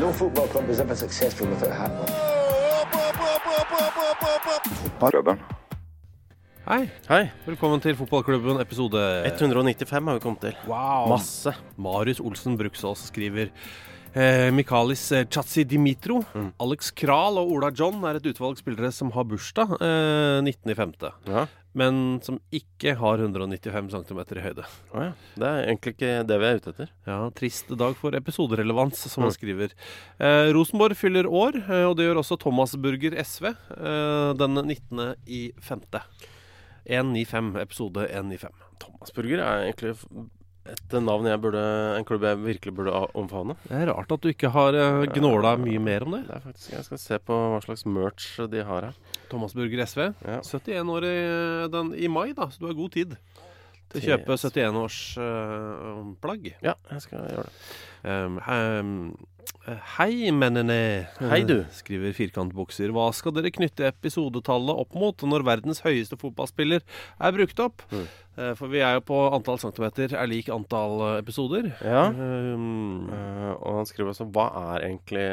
no football club is ever successful without a hat on. Hei. Hei. Velkommen til Fotballklubben episode 195 har vi kommet til. Wow. Masse. Marius Olsen Bruksås skriver eh, Mikalis eh, Chatsi Dimitro, Mm. Alex Kral og Ola John er et utvalg spillere som har bursdag eh, 19.5., Ja. men som ikke har 195 cm i høyde. Oh, ja. Det er egentlig ikke det vi er ute etter. Ja, Trist dag for episoderelevans, som han Mm. skriver. Eh, Rosenborg fyller år, eh, og det gjør også Thomas Burger SV eh, den 19.5. 195, episode 195. Thomas Burger er egentlig et navn jeg burde En klubb jeg virkelig burde omfavne. Det er rart at du ikke har uh, gnåla mye mer om det. Det er faktisk Jeg skal se på hva slags merch de har her. Thomas Burger SV. Ja. 71 år i, den, i mai, da, så du har god tid til å kjøpe 71-årsplagg. Ja, jeg skal gjøre det. Um, um, hei, mennene, Hei, du. skriver Firkantbukser. Hva skal dere knytte episodetallet opp mot når verdens høyeste fotballspiller er brukt opp? Mm. Eh, for vi er jo på antall centimeter er lik antall eh, episoder. Ja. Um, og han skriver også Hva er egentlig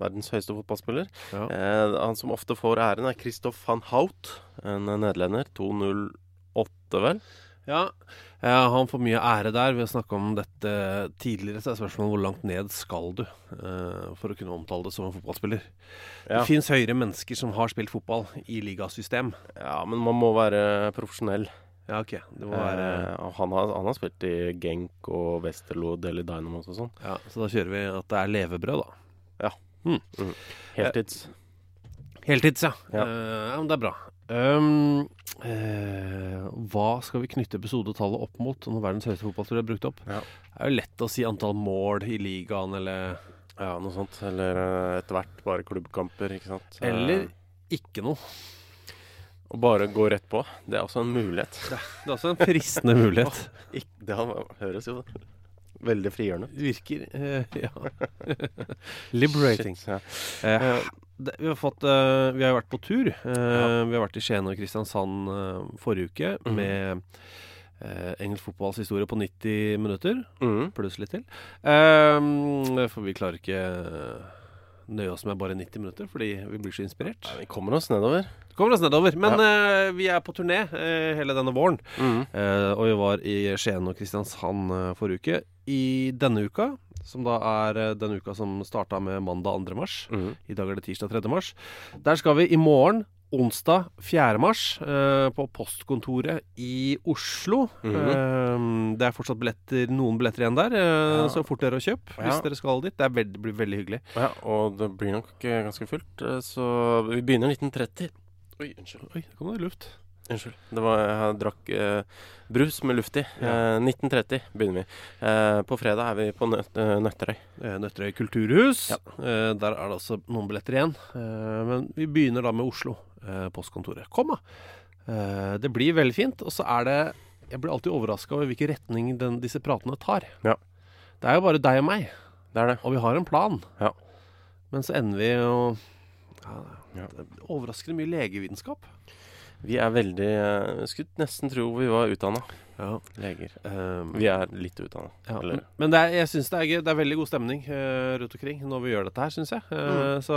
verdens høyeste fotballspiller? ja. Han som ofte får æren, er Christoph van Hout, en nederlender. 208, vel? Ja, eh, han får mye ære der. ved å snakke om dette tidligere. Så er spørsmålet hvor langt ned skal du uh, for å kunne omtale det som en fotballspiller. Ja. Det fins høyere mennesker som har spilt fotball i ligasystem. ja, men man må være profesjonell. Ja, ok. Være Eh, han, har, han har spilt i Genk og Westerlo, Deli Dynamos og sånn. ja, Så da kjører vi at det er levebrød, da. Ja, Heltids. Heltids, ja. Ja. Ja men det er bra. Um, eh, hva skal vi knytte episodetallet opp mot når verdens høyeste fotballtur er brukt opp? Ja. Det er jo lett å si antall mål i ligaen, eller Ja, noe sånt. Eller eh, etter hvert bare klubbkamper, ikke sant. Eller ikke noe. Å bare gå rett på. Det er også en mulighet. Det er også en fristende mulighet. Det høres jo veldig frigjørende. Virker eh, Ja. Liberating. Shit, ja. Eh, det, vi, har fått, eh, vi har vært på tur. Eh, Ja. Vi har vært i Skien og Kristiansand eh, forrige uke Mhm. med eh, engelsk fotballs historie på 90 minutter. mm. Pluss litt til. Eh, for vi klarer ikke eh, nøye oss med bare 90 minutter, fordi vi blir så inspirert. Ja, vi kommer oss nedover. Kommer oss nedover. Men eh, vi er på turné uh, hele denne våren. Mm. Uh, og vi var i Skien og Kristiansand eh, forrige uke. I denne uka, som da er eh, den uka som starta med mandag 2. mars, Mm. i dag er det tirsdag 3. mars, der skal vi i morgen, onsdag 4. mars, eh, på postkontoret i Oslo. Mhm. eh, det er fortsatt billetter, noen billetter igjen der, eh, Ja. så fort dere å kjøpe hvis dere skal dit. Det er veld, blir veldig hyggelig. Ja, og det blir nok eh, ganske fullt, eh, så vi begynner 1930. Oi, unnskyld. Oi, det kom det luft. Unnskyld. Det var, jeg drakk eh, brus med luft i. Eh, 1930 begynner vi. Eh, på fredag er vi på Nøt eh, Nøtterøy. Nøtterøy kulturhus. Ja. Eh, der er det altså noen billetter igjen. Eh, men vi begynner da med Oslo, postkontoret. Kom, da! Det blir veldig fint. Og så er det Jeg blir alltid overraska over hvilken retning den, disse pratene tar. Ja. Det er jo bare deg og meg, Det er det. og vi har en plan. Ja. Men så ender vi jo ja. Det er overraskende mye legevitenskap. Vi er veldig Jeg Skulle nesten tro vi var utdanna Ja. leger. Um, Vi er litt utdanna. Ja, Men, men det er, jeg syns det er. Det er veldig god stemning uh, rundt omkring når vi gjør dette her, syns jeg. Eh, Så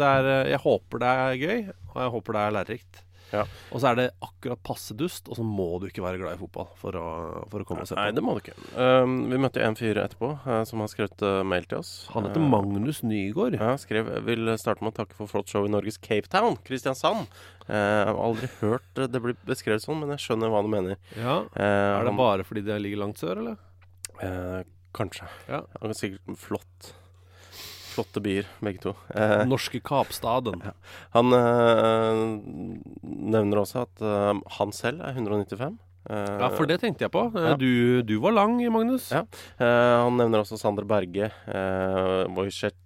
det er eh, Jeg håper det er gøy, og jeg håper det er lærerikt. Ja. Og så er det akkurat passe dust, og så må du ikke være glad i fotball for å, for å komme og se på. Nei, det må du ikke. Um, vi møtte en fyr etterpå uh, som har skrevet uh, mail til oss. Han heter uh, Magnus Nygaard. Ja, skrev Vil starte med å takke for flott show i Norges Cape Town, Kristiansand. Eh, jeg har aldri hørt det bli beskrevet sånn, men jeg skjønner hva du mener. Ja. Eh, Er det bare fordi det ligger langt sør, eller? eh, Kanskje. Ja. Er sikkert flott. Flotte byer, begge to. Eh, Norske Kapstaden. han eh, nevner også at eh, han selv er 195. Eh, Ja, for det tenkte jeg på. Eh, Ja. Du, du var lang, Magnus. Ja. Eh, han nevner også Sander Berge, Wojciech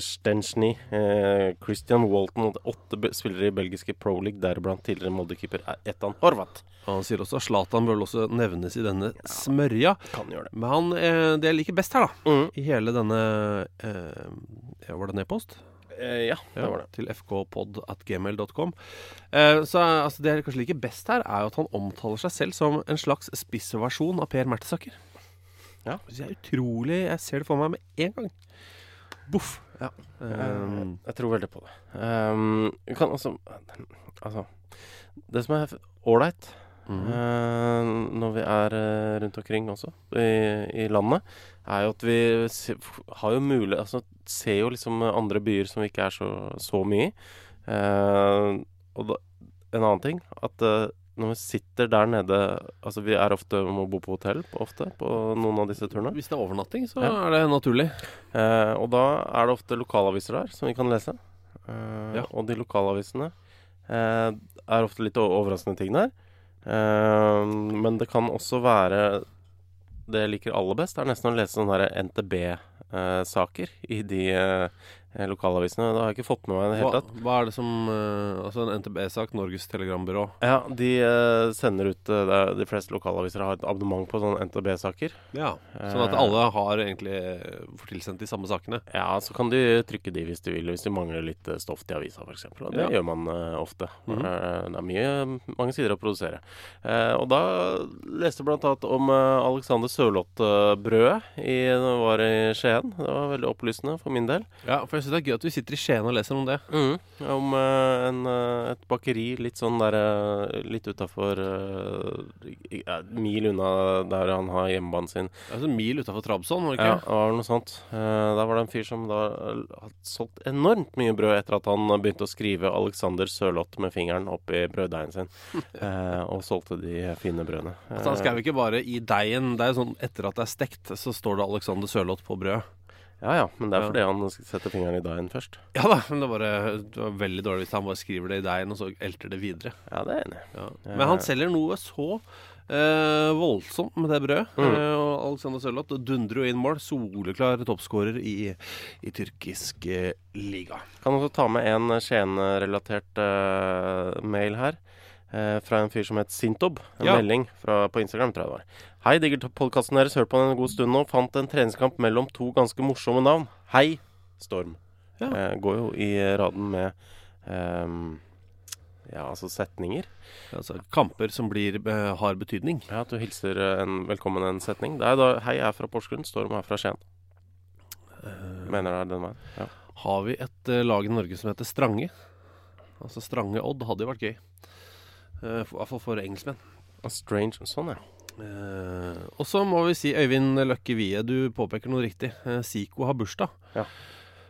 Stensny, eh, Christian Walton og åtte spillere i belgiske Pro League, deriblant tidligere Molde-keeper Etan Horvath. Han sier også Zlatan bør også nevnes i denne smørja. Kan gjøre det. Men han, eh, det jeg liker best her, da, Mm. i hele denne eh, ja, Var det en e-post? Eh, ja, det Ja, var det. Til fkpod.gmail.com. Eh, så altså, det jeg kanskje liker best her, er jo at han omtaler seg selv som en slags spissversjon av Per Mertesaker. Ja. Så jeg er utrolig Jeg ser det for meg med en gang. Boff. Ja. Um, jeg tror veldig på det. Um, vi kan også Altså Det som er ålreit mm -hmm. uh, når vi er eh, rundt omkring også i, i landet, er jo at vi se, har jo mulig Altså ser jo liksom andre byer som vi ikke er så, så mye i. Uh, og da, en annen ting at eh, når vi sitter der nede Altså vi er ofte må bo på hotell ofte på noen av disse turene. Hvis det er overnatting, så Ja. er det naturlig. Eh, og da er det ofte lokalaviser der som vi kan lese. Eh, Ja. Og de lokalavisene eh, er ofte litt overraskende ting der. Eh, men det kan også være Det jeg liker aller best, er nesten å lese sånne NTB-saker i de eh, lokalavisene. Det har jeg ikke fått med meg i det hele tatt. hva er det som uh, Altså en NTB-sak, Norges Telegrambyrå. Ja, de uh, sender ut uh, De fleste lokalaviser har et abonnement på sånne NTB-saker. Ja. Sånn at Eh, alle har egentlig eh, får tilsendt de samme sakene. Ja, så kan de trykke de hvis de vil, hvis de mangler litt eh, stoff til avisa f.eks. Og det Ja. gjør man eh, ofte. Mm -hmm. det er mye, mange sider å produsere. Eh, og da leste jeg bl.a. om Alexander Sørloth-brødet i, var i Skien. Det var veldig opplysende for min del. Ja, for jeg syns det er gøy at vi sitter i Skien og leser om det. Om uh, en, uh, et bakeri litt sånn der uh, Litt utafor Mil unna der han har hjemmebanen sin. Altså Mil utafor Trabzon, var det Ja, det var noe sånt. Der var det en fyr som da hadde solgt enormt mye brød etter at han begynte å skrive Alexander Sørloth med fingeren oppi brøddeigen sin. og solgte de fine brødene. Altså, han skrev ikke bare i deigen. Det er sånn etter at det er stekt, så står det Alexander Sørloth på brødet. Ja ja, men det er fordi han setter fingeren i deigen først. Ja da, men det, bare, det var veldig dårlig hvis han bare skriver det i deigen, og så elter det videre. Ja, det er enig. Ja. Men han selger noe så eh, voldsomt med det brødet. Mm. Eh, og Alexander Sørloth dundrer jo inn mål. Soleklar toppskårer i, i tyrkisk eh, liga. Kan også ta med en Skien-relatert eh, mail her. eh, fra en fyr som het Sintob. En Ja. melding fra, på Instagram, tror jeg det var. Hei, digger podkasten deres. Hørt på den en god stund nå. Fant en treningskamp mellom to ganske morsomme navn. Hei, Storm. Ja. Eh, går jo i raden med um, ja, altså setninger. Altså kamper som blir, eh, har betydning. Ja, At du hilser eh, en velkommen en setning. Det er da Hei, jeg er fra Porsgrunn. Storm er fra Skien. Mener det er den veien. Ja. Har vi et uh, lag i Norge som heter Strange? Altså Strange Odd hadde jo vært gøy. For- I hvert fall for engelskmenn. A strange Sånn, ja. Eh, og så må vi si Øyvind Løkke Wie, du påpeker noe riktig. Eh, Zico har bursdag. Ja.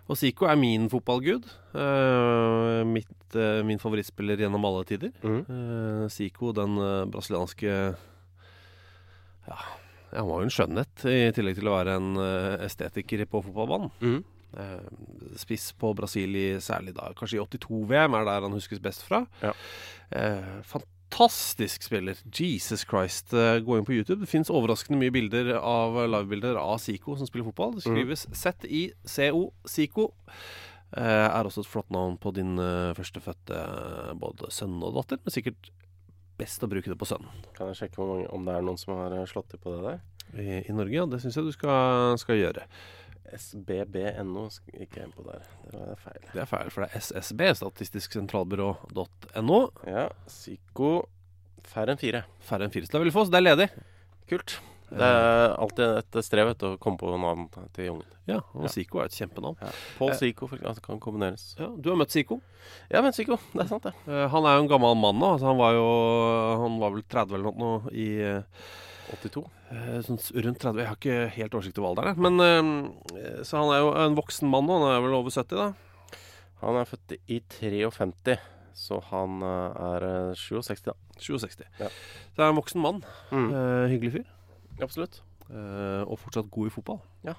Og Zico er min fotballgud. Eh, mitt, eh, min favorittspiller gjennom alle tider. Mm. Eh, Zico, den eh, brasilianske Ja, han var jo en skjønnhet, i tillegg til å være en eh, estetiker på fotballbanen. Mm. Eh, spiss på Brasil i særlig da Kanskje i 82-VM er der han huskes best fra. Ja. Eh, fantastisk spiller. Jesus Christ. Eh, gå inn på YouTube. Det fins overraskende mye bilder av livebilder av Zico som spiller fotball. Det skrives Z-I-C-O. Zico. Eh, er også et flott navn på din eh, førstefødte eh, både sønn og datter, men sikkert best å bruke det på sønnen. Kan jeg sjekke mange, om det er noen som har eh, slått til på det der? I, i Norge, ja. Det syns jeg du skal, skal gjøre. SBBNO gikk jeg inn på der. Det var feil. Det er feil, for det er SSB, Statistisk sentralbyrå.no. Ja, Psyko færre enn fire. Færre enn fire. Så det vil du få, så det er ledig. Kult. Det er alltid et strev å komme på navn til ungen. Ja, og Ja. Zico er et kjempenavn. Ja. Pål Eh. For, altså, kan kombineres. Ja, du har møtt Zico. Ja, men Psyko. Det er sant, det. Eh, han er jo en gammel mann nå. Altså, han var jo Han var vel 30 eller noe i eh, 82. eh, sånn rundt 30 Jeg har ikke helt oversikt over alderen, men eh, Så han er jo en voksen mann nå. Han er vel over 70, da? Han er født i 53, så han eh, er eh, 67, da. 67. Ja. Så han er en voksen mann. Mm. Hyggelig fyr. Absolutt. Og fortsatt god i fotball. Ja.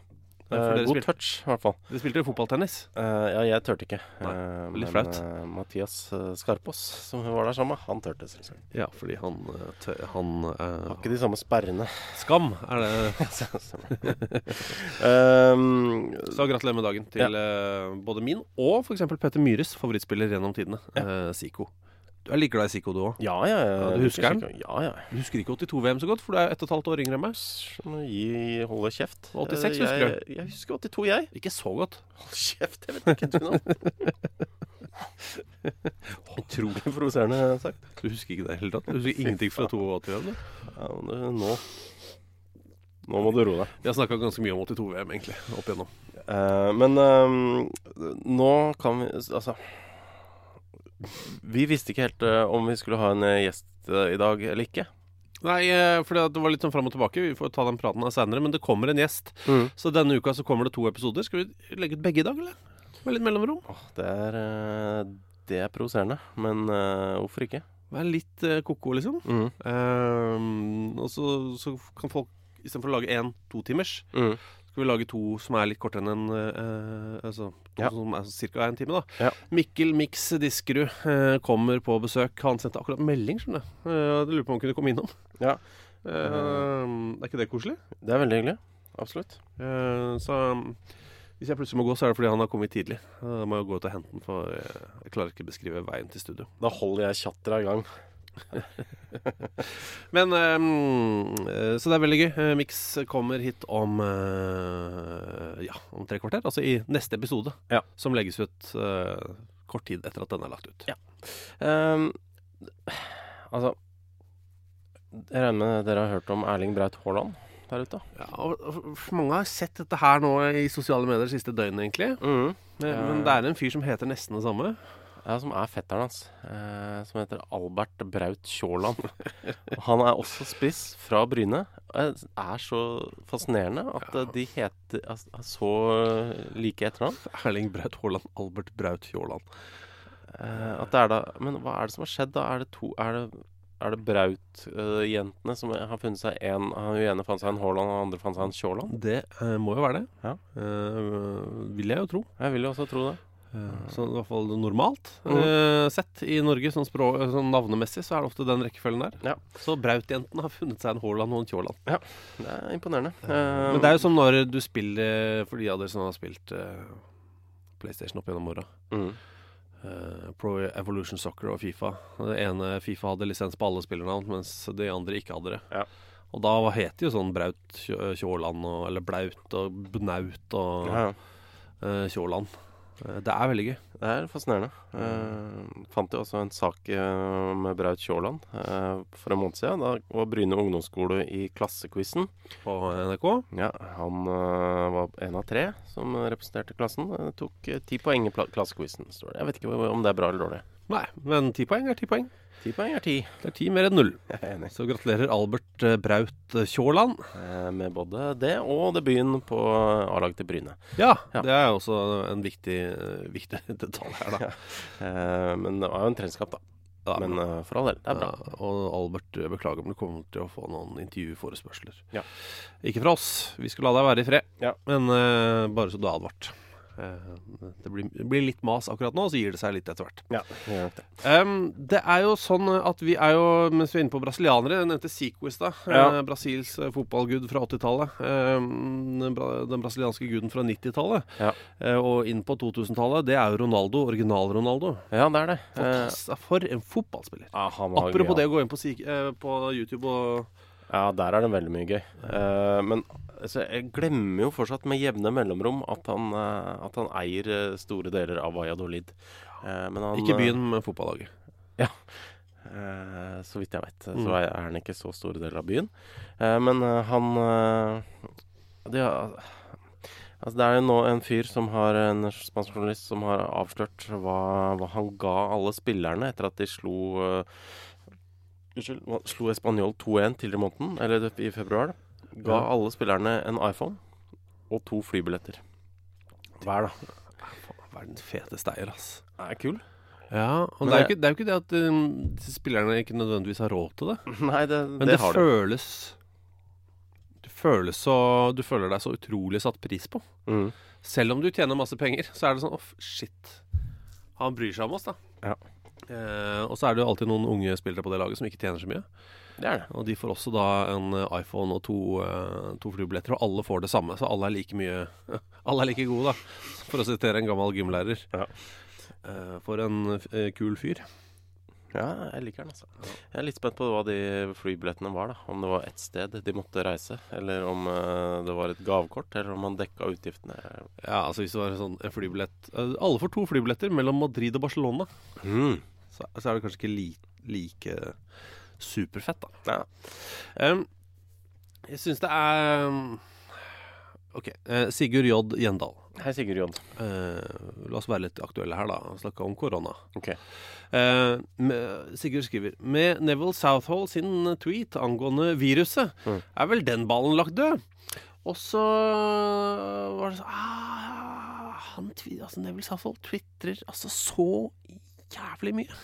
For Eh, god spilte, touch, i hvert fall. dere spilte jo fotballtennis. Uh, ja, jeg turte ikke. Nei, Eh, litt men flaut. eh, Mathias Skarpås, Skarpaas, som var der sammen med, han turte, selvsagt. Ja, fordi han, eh, tø- han Har eh, ikke de samme sperrene. Skam er det. um, Så gratulerer med dagen til eh, både min og f.eks. Petter Myhres favorittspiller gjennom tidene, eh, Zico. Du er like glad i Sikko, du òg. ja, ja, ja. Ja, du husker den? Ja, ja. Du husker ikke 82-VM så godt, for du er ett og et halvt år yngre enn meg. Gi, holde kjeft. 86 Eh, husker jeg, jeg husker 82, jeg. Ikke så godt. Hold kjeft, jeg vet ikke du nå. Utrolig provoserende sagt. Du husker ikke det i det hele tatt? Du husker ingenting fra 82-VM? du? Ja, men det, nå Nå må du roe deg. Vi har snakka ganske mye om 82-VM, egentlig, opp igjennom. Eh, men ehm, nå kan vi Altså Vi visste ikke helt eh, om vi skulle ha en eh, gjest eh, i dag eller ikke. Nei, eh, for det var litt sånn fram og tilbake. Vi får ta den praten her seinere. Men det kommer en gjest. Så denne uka så kommer det to episoder. Skal vi legge ut begge i dag, eller? Med litt mellomrom? Åh, det er eh, Det er provoserende, men eh, hvorfor ikke? Være litt uh, ko-ko, liksom. Mm. Ehm, og så, så kan folk istedenfor å lage én totimers, Mm. Skal vi lage to som er litt kortere enn en eh, Altså to Ja. som er ca. en time, da. Ja. Mikkel Mix Diskerud eh, kommer på besøk. Han sendte akkurat melding, skjønner du. Uh, jeg lurer på om han kunne komme innom. Ja. Ehm, er ikke det koselig? Det er veldig hyggelig. Absolutt. Eh, så hvis jeg plutselig må gå, så er det fordi han har kommet tidlig. Eh, Da må jeg gå ut og hente den, for jeg, jeg klarer ikke å beskrive veien til studio. Da holder jeg chattera i gang. Men eh, Så det er veldig gøy. Eh, Mix kommer hit om uh, Ja, om tre kvarter. Altså i neste episode. Ja. Som legges ut uh, kort tid etter at den er lagt ut. Ja. Um, altså Jeg regner med dere har hørt om Erling Braut Haaland der ute? Ja, og, mange har sett dette her nå i sosiale medier siste døgnet, egentlig. Mm. Men, Ja. men det er en fyr som heter nesten det samme. Ja, som er fetteren hans. Eh, som heter Albert Braut Kjåland. Han er også spiss fra Bryne. Det er så fascinerende at ja. de heter altså, så like etternavn. Erling Braut Haaland, Albert Braut Tjåland. Eh, er da Men hva er det som har skjedd, da? Er det to Er det, er det Braut-jentene som har funnet seg en Han ene fant seg en Haaland, og den andre fant seg en Kjåland? Det uh, må jo være det. Ja. Uh, vil jeg jo tro. Jeg vil jo også tro det. Eh, Så i hvert fall normalt eh, sett i Norge, sånn, språ, sånn navnemessig, så er det ofte den rekkefølgen der. Ja. Så Braut-jentene har funnet seg en Haaland og en Tjåland. Det er imponerende. Men det er jo som når du spiller For de av dere som har spilt uh, PlayStation opp gjennom åra. mm. Uh, Pro Evolution Soccer og Fifa. Det ene Fifa hadde lisens på alle spillernavn, mens de andre ikke hadde det. Ja. Og da het det jo sånn Braut Tjå- Tjåland Eller Blaut og Bnaut og ja, ja. eh, Tjåland. Eh, det er veldig gøy. Det er fascinerende. Uh, fant jo også en sak eh, med Braut Kjåland uh, for en måned siden. Da var Bryne ungdomsskole i klassequizen. På NRK. Ja, han var en av tre som representerte klassen. Tok ti poeng i klassequizen, står det. Jeg vet ikke om det er bra eller dårlig. Nei, men ti poeng er ti poeng. Ti poeng er ti. Det er ti mer enn null. Så gratulerer Albert eh, Braut eh, Tjåland. Eh, med både det og debuten på A-laget til Bryne. Ja, Ja. det er også en viktig, viktig detalj her, da. Ja. men det var jo en treningskamp, da. Ja, Men for all del, det er bra. Og Albert, beklager, men du kommer til å få noen intervjuforespørsler. Ja. Ikke fra oss. Vi skal la deg være i fred. Ja. Men bare så du er advart. Eh, det, blir, det blir litt mas akkurat nå, og så gir det seg litt etter hvert. Ja, det gjør det. Er jo sånn at vi er jo, mens vi er inne på brasilianere Jeg nevnte Zico i stad. Ja. Eh, Brasils eh, fotballgud fra 80-tallet. Em, den, brasilianske guden fra 90-tallet. Ja. Eh, og inn på 2000-tallet, det er jo Ronaldo. Original-Ronaldo. Ja, det er det. Fantastisk. For en fotballspiller. han Apropos det å gå inn på, eh, på YouTube og Ja, der er det veldig mye gøy. Eh, men altså, Jeg glemmer jo fortsatt med jevne mellomrom at han, eh, at han eier eh, store deler av Valladolid. Eh, men han, Ikke byen, men fotballaget. Ja. så vidt jeg vet, Mm. så er han ikke så store deler av byen. Men han er- altså det er jo nå en fyr som har en spansk journalist som har avslørt hva, hva han ga alle spillerne etter at de slo Unnskyld, slo Español 2-1 tidligere i måneden, eller i februar. Ga alle spillerne en iPhone og to flybilletter. Hver, da. Verdens feteste eier, ass. Er kul? Ja, og det er, det- ikke, det er jo ikke det at um, spillerne ikke nødvendigvis har råd til det. Nei, det, Men det, det, har føles Det føles så Du føler deg så utrolig satt pris på. Mm. Selv om du tjener masse penger, så er det sånn oh shit. Han bryr seg om oss, da. Ja. Eh, og så er det jo alltid noen unge spillere på det laget som ikke tjener så mye. Det er det. Og de får også da en iPhone og to, eh, to flybilletter, og alle får det samme. Så alle er like mye Alle er like gode, da. For å sitere en gammel gymlærer. Ja. Eh, for en eh, kul fyr. Ja, jeg liker den, altså. Jeg er litt spent på hva de flybillettene var, da. Om det var ett sted de måtte reise, eller om det var et gavekort, eller om man dekka utgiftene. Ja, altså hvis det var sånn en flybillett Alle får to flybilletter mellom Madrid og Barcelona. Mm. Så, så er det kanskje ikke li, like superfett, da. Ja. Um, jeg syns det er OK. eh, Sigurd J. Gjendal. Hei, Sigurd J. Uh, la oss være litt aktuelle her, da. Snakke om korona. Okay. Uh, med, Sigurd skriver Med Neville Southall sin tweet angående viruset, Mm. er vel den ballen lagt død? Og så var det sånn ah, Han twi- altså Neville Southall twitrer altså så jævlig mye.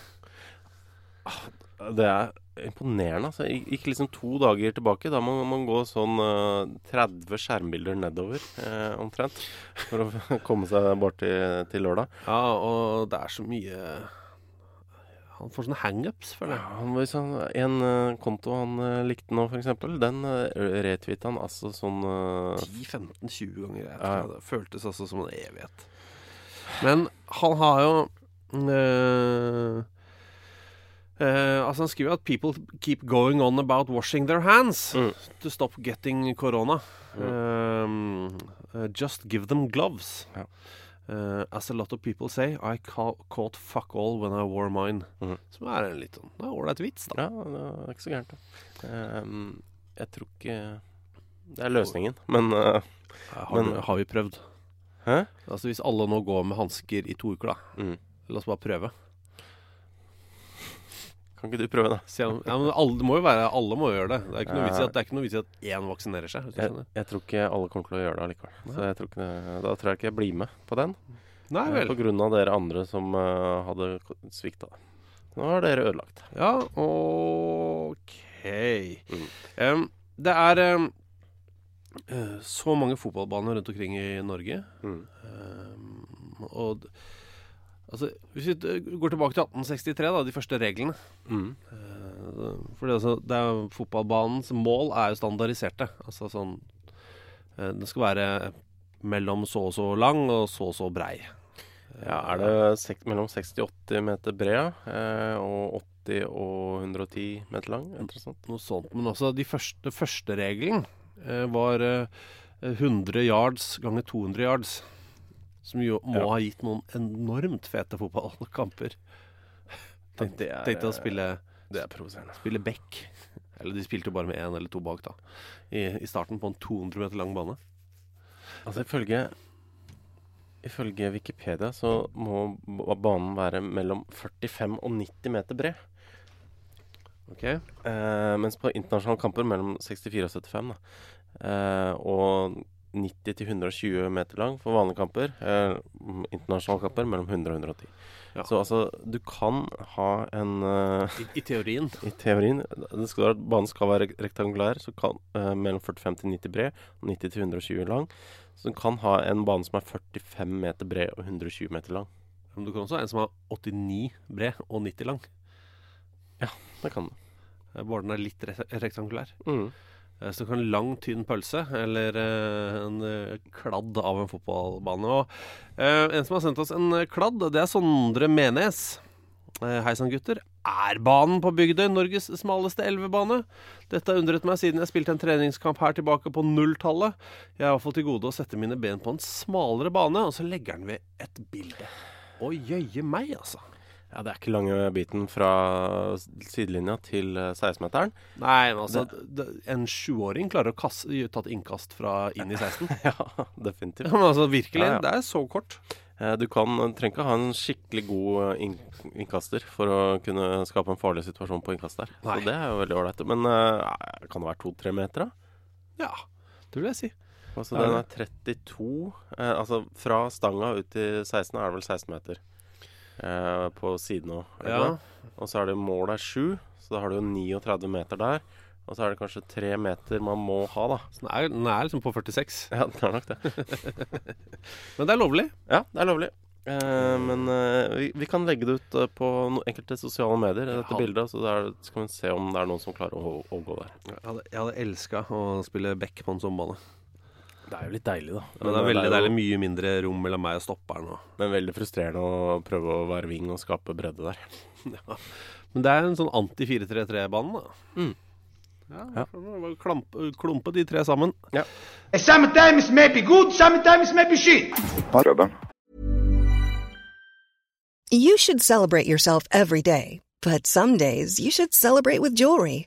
Det er imponerende, altså. Jeg gikk liksom to dager tilbake. Da må man gå sånn uh, 30 skjermbilder nedover, eh, omtrent. For å komme seg bort til, til lørdag. Ja, og det er så mye Han får sånne hangups, føler jeg. Ja, han- han, en uh, konto han uh, likte nå, f.eks., den uh, retweeta han altså sånn eh, 10-15-20 ganger. Jeg ja. Det føltes altså som en evighet. Men han har jo eh, Altså Han skriver at 'people keep going on about washing their hands Mm. to stop getting corona'. Mm. uh, just give them gloves. Ja. Uh, as a lot of people say, I ca caught fuck all when I wore mine. Mm. Som er en litt sånn ålreit vits, da. Ja, det er ikke så gærent, da. Um, jeg tror ikke det er løsningen, men uh, Har, Men- har vi prøvd? Hæ? Altså Hvis alle nå går med hansker i to uker, da. Mm. La oss bare prøve. Kan ikke du prøve, da? Ja, alle, må jo være, alle må gjøre det. Det er ikke noe vits i at, det er ikke noe vits i at én vaksinerer seg. Jeg, jeg tror ikke alle kommer til å gjøre det allikevel. Så tror ikke da tror jeg ikke jeg blir med på den. Nei eh, vel. På grunn av dere andre som uh, hadde svikta. Nå har dere ødelagt. Ja, OK. Mm. Um, det er eh, så mange fotballbaner rundt omkring i Norge. Mm. Um, og altså, Hvis vi går tilbake til 1863, da, de første reglene Mm. For Fordi altså, det er Fotballbanens mål er jo standardiserte. Altså sånn eh, Den skal være mellom så og så lang og så og så brei. Ja, er det sek mellom 60 og 80 meter bred eh, og 80 og 110 meter lang? Sånt. Noe sånt. Men også de første, første regelen eh, var eh, 100 yards ganger 200 yards. Som jo må Ja. ha gitt noen enormt fete fotballkamper. Tenk, tenkte å spille, Det er provoserende. spille back. Eller de spilte jo bare med én eller to bak, da. I, I starten på en 200 meter lang bane. Altså ifølge Ifølge Wikipedia så må banen være mellom 45 og 90 meter bred. Ok? Eh, mens på internasjonale kamper mellom 64 og 75, da. Eh, og 90 til 120 meter lang for vanlige kamper. Eh, internasjonale kamper mellom 100 og 110. Ja. Så altså, du kan ha en uh, I, I teorien. I teorien det skal, være- Banen skal være rektangulær, så kan, uh, mellom 45 til 90 bred 90 til 120 lang. Så du kan ha en bane som er 45 meter bred og 120 meter lang. Men du kan også ha en som er 89 bred og 90 lang. Ja, Det kan du. Eh, Bare den er litt re rektangulær. Mm. Eh, Så kan lang, tynn pølse eller eh, en eh, kladd av en fotballbane. Og en som har sendt oss en kladd, det er Sondre Menes. Hei sann, gutter. Er banen på Bygdøy Norges smaleste elvebane? Dette har undret meg siden jeg spilte en treningskamp her tilbake på nulltallet. Jeg har fått til gode å sette mine ben på en smalere bane, og så legger den ved et bilde. Å jøye meg, altså. Ja, det er ikke lange biten fra sidelinja til eh, 16-meteren. Nei, men altså det, En sjuåring klarer å kaste, ta et innkast fra inn i 16. Ja, definitivt. Men altså, virkelig. Ja, ja. Det er så kort. Eh, Du kan, trenger ikke ha en skikkelig god eh, innkaster for å kunne skape en farlig situasjon på innkast der. Nei. Så det er jo veldig ålreit. Men eh, kan det være to-tre meter, da? Ja, det vil jeg si. Altså, den er 32 eh, Altså fra stanga ut til 16 er det vel 16 meter. Eh, på siden òg. Ja. Og så er det målet er 7, så da har du jo 39 meter der. Og så er det kanskje 3 meter man må ha, da. Så den er, den er liksom på 46. Ja, det er nok det. Men det er lovlig. Ja, det er lovlig. Eh, men eh, vi, vi kan legge det ut eh, på no enkelte sosiale medier, dette Ja. bildet. Så der skal vi se om det er noen som klarer å, å gå der. Jeg hadde, jeg hadde elska å spille back på en sånn bane. Det er jo litt deilig, da. Men det er veldig jo- deilig mye mindre rom mellom meg og stopperen. Og. Men veldig frustrerende å prøve å være wing og skape bredde der. Ja. Men det er en sånn anti-433-bane, da. Mm. Ja, Ja. Klampe, klumpe de tre sammen. Sometimes maybe good, sometimes maybe shit. You should celebrate yourself every day, but some days you should celebrate with jewelry.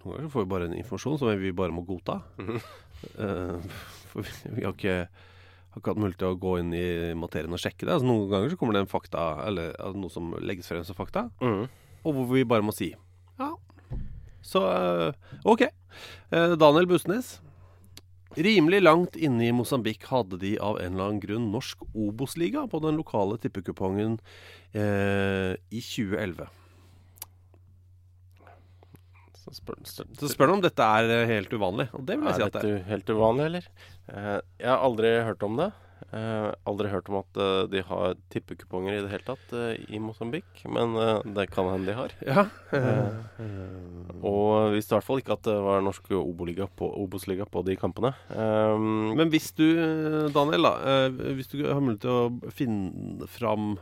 Noen ganger får vi bare en informasjon som vi bare må godta. Eh, for vi, vi har ikke har ikke hatt mulighet til å gå inn i materien og sjekke det. Altså, noen ganger så kommer det en fakta, eller altså, noe som legges frem som fakta, Mm. og hvor vi bare må si ja. Så uh, OK. Uh, Daniel Bustnes. Rimelig langt inne i Mosambik hadde de av en eller annen grunn norsk Obos-liga på den lokale tippekupongen eh, i 2011. Så spør, Så spør du om dette er eh, helt uvanlig, og det vil jeg si er at det er. helt uvanlig, eller? Eh, jeg har aldri hørt om det. Eh, aldri hørt om at de har tippekuponger i det hele tatt i Mosambik, men det kan hende de har. Ja. Og visste i hvert fall ikke at det var norsk Obos-liga på, Obos-liga på de kampene. Men hvis du, Daniel, da, hvis du har mulighet til å finne fram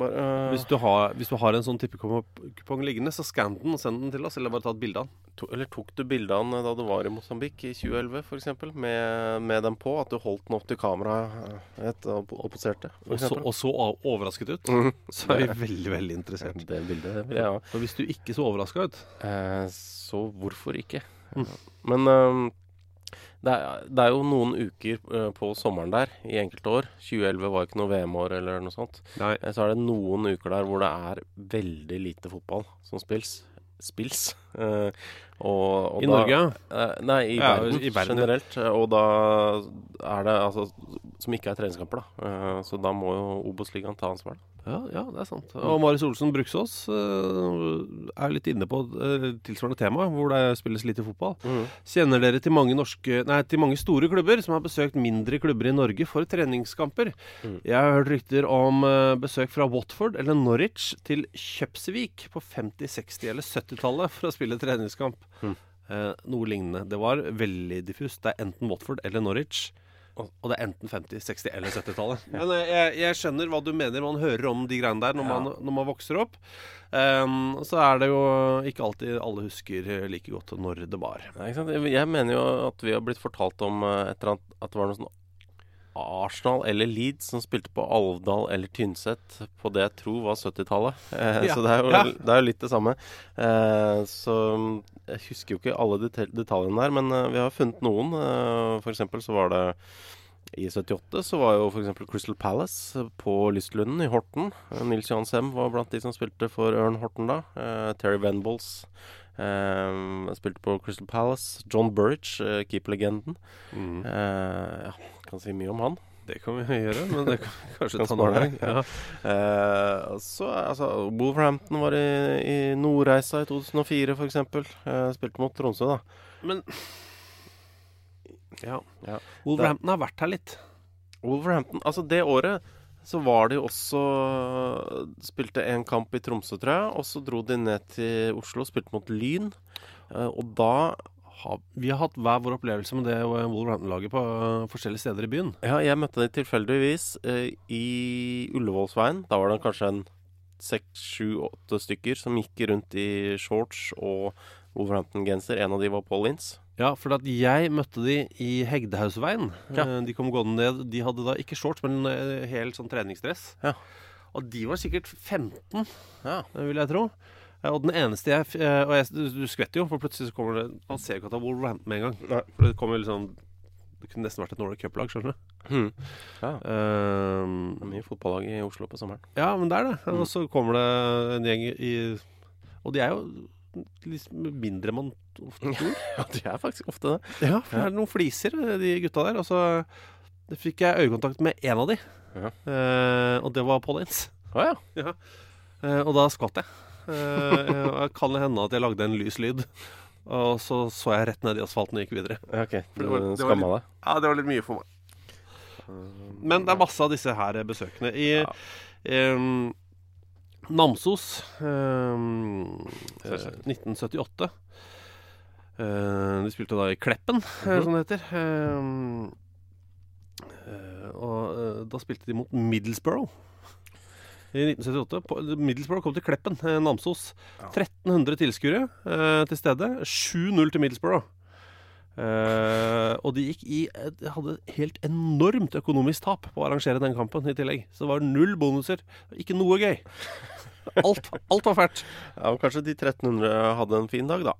bare, uh... hvis, du har, hvis du har en sånn tippekupong liggende, så skann den og send den til oss, eller bare ta et bilde av den. to, eller tok du bilde av den da du var i Mosambik i 2011, f.eks., med, med den på? At du holdt den opp til kameraet og, og poserte? Og så, og så overrasket ut. Mm. Så er vi veldig, veldig interessert. Det bildet vil jeg ha. For hvis du ikke så overraska ut Eh, så hvorfor ikke? Mm. Men ehm, Det er, det er jo noen uker eh, på sommeren der i enkelte år. 2011 var ikke noe VM-år eller noe sånt. Nei. Eh, Så er det noen uker der hvor det er veldig lite fotball som spils. Spils. Eh, og, og I da- Norge. Eh, nei, i, Ja, verden, i verden, generelt. eh, Og da er det altså Som ikke er treningskamper, da. Så da må jo Obos-ligaen ta ansvar. Ja, ja, det er sant. Og Marius Olsen Bruksås er litt inne på tilsvarende tema, hvor det spilles lite fotball. Kjenner dere til mange, norske, nei, til mange store klubber som har besøkt mindre klubber i Norge for treningskamper? Jeg har hørt rykter om besøk fra Watford eller Norwich til Kjøpsvik på 50-, 60- eller 70-tallet for å spille treningskamp. Eh, noe lignende. Det var veldig diffust. Det er enten Watford eller Norwich. Og det er enten 50-, 60- eller 70-tallet. Men eh, jeg, jeg skjønner hva du mener. Man hører om de greiene der når, man, når man vokser opp. Um, så er det jo ikke alltid alle husker eh, like godt når det var. Ja? Jeg- mener jo at vi har blitt fortalt om et etter annet, at det var noe sånn Arsenal eller Leeds som spilte på Alvdal eller Tynset på det jeg tror var 70-tallet. Eh, Ja, Så det er, jo, ja. det er jo litt det samme. Eh, så jeg husker jo ikke alle detal detaljene der, men eh, vi har funnet noen. Eh, for eksempel så var det i 78 så var jo f.eks. Crystal Palace på Lystlunden i Horten. Eh, Nils Johan Sem var blant de som spilte for Ørn Horten da. Eh, Terry Venables eh, spilte på Crystal Palace. John Burridge, uh, keeperlegenden. Eh, ja, kan si mye om han. Det kan vi gjøre, men det kan vi kanskje Kan ta noen ja. Eh, så altså, Wolverhampton var i, i Nordreisa i 2004 f.eks. Uh, spilte mot Tromsø, da. Men ja. Ja. Wolverhampton har vært her litt. Wolverhampton Altså, det året så var de også Spilte en kamp i Tromsø, tror jeg. Og så dro de ned til Oslo og spilte mot Lyn. Eh, og da vi har hatt hver vår opplevelse med det Wolverhampton-laget på øh, forskjellige steder i byen. Ja, jeg møtte dem tilfeldigvis eh, i Ullevålsveien. Da var det kanskje en seks, sju, åtte stykker som gikk rundt i shorts og Wolverhampton-genser. En av de var Paul Ince. Ja, for at jeg møtte de i Hegdehausveien. Ja. Eh, De kom gående ned. De hadde da ikke shorts, men eh, helt sånn treningsdress. Ja. Og de var sikkert 15, Ja. vil jeg tro. Eh, Og den eneste jeg Og jeg, du, du skvetter jo, for plutselig så kommer det Man ser jo ikke at det er Wolverhampton med en gang. Nei. For det kommer liksom Det kunne nesten vært et Norway Cup-lag, skjønner du. Hmm. Ja. Um, Det er mye fotballag i Oslo på sommeren. ja, men det er det. Mm. Og så kommer det en gjeng i Og de er jo liksom mindre man ofte tror. Ja, de er faktisk ofte det. Ja, for det er noen fliser, de gutta der. Og så fikk jeg øyekontakt med én av de. Ja. Eh, og det var Paul Ince. Ah, ja. Eh, og da skvatt jeg. Eh, jeg kan det hende at jeg lagde en lys lyd. Og så så jeg rett ned i asfalten og gikk videre. Du det var- det var litt. Ja, det var litt mye for meg. Men det er masse av disse her besøkene. I Ja. Namsos em, eh, 1978. Eh, de spilte da i Kleppen, eh, som det heter. Em, eh, og eh, da spilte de mot Middlesbrough. I 1978. På, Middlesbrough kom til Kleppen, eh, Namsos. 1300 tilskuere til stede. 7-0 til Middlesbrough. Eh, og de gikk i de hadde helt enormt økonomisk tap på å arrangere den kampen i tillegg. Så det var null bonuser. Ikke noe gøy. Alt, alt var fælt. Ja, men Kanskje de 1300 hadde en fin dag, da.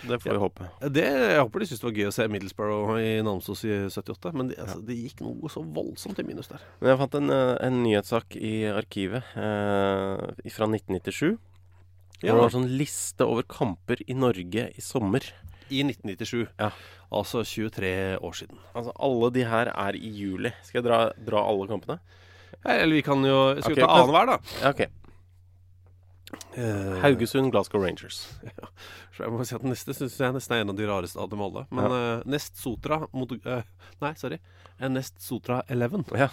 Det får vi håpe. Det, jeg håper de syntes det var gøy å se Middlesbrough i Namsos i 78, men det, altså, det gikk noe så voldsomt i minus der. Men jeg fant en, eh, en nyhetssak i arkivet eh, fra 1997. Ja. Det var sånn liste over kamper i Norge i sommer. I 1997. Ja. Altså 23 år siden. Altså Alle de her er i juli. Skal jeg dra, dra alle kampene? Ja, eller vi kan jo Skal okay, vi ta annenhver, da? Ja, ok. uh, Haugesund, Glasgow Rangers. Så jeg må si at Neste syns jeg nesten er en av de rareste av dem alle. Men eh, Nest Sotra mot uh, Nei, sorry. Nest Sotra 11. Ja.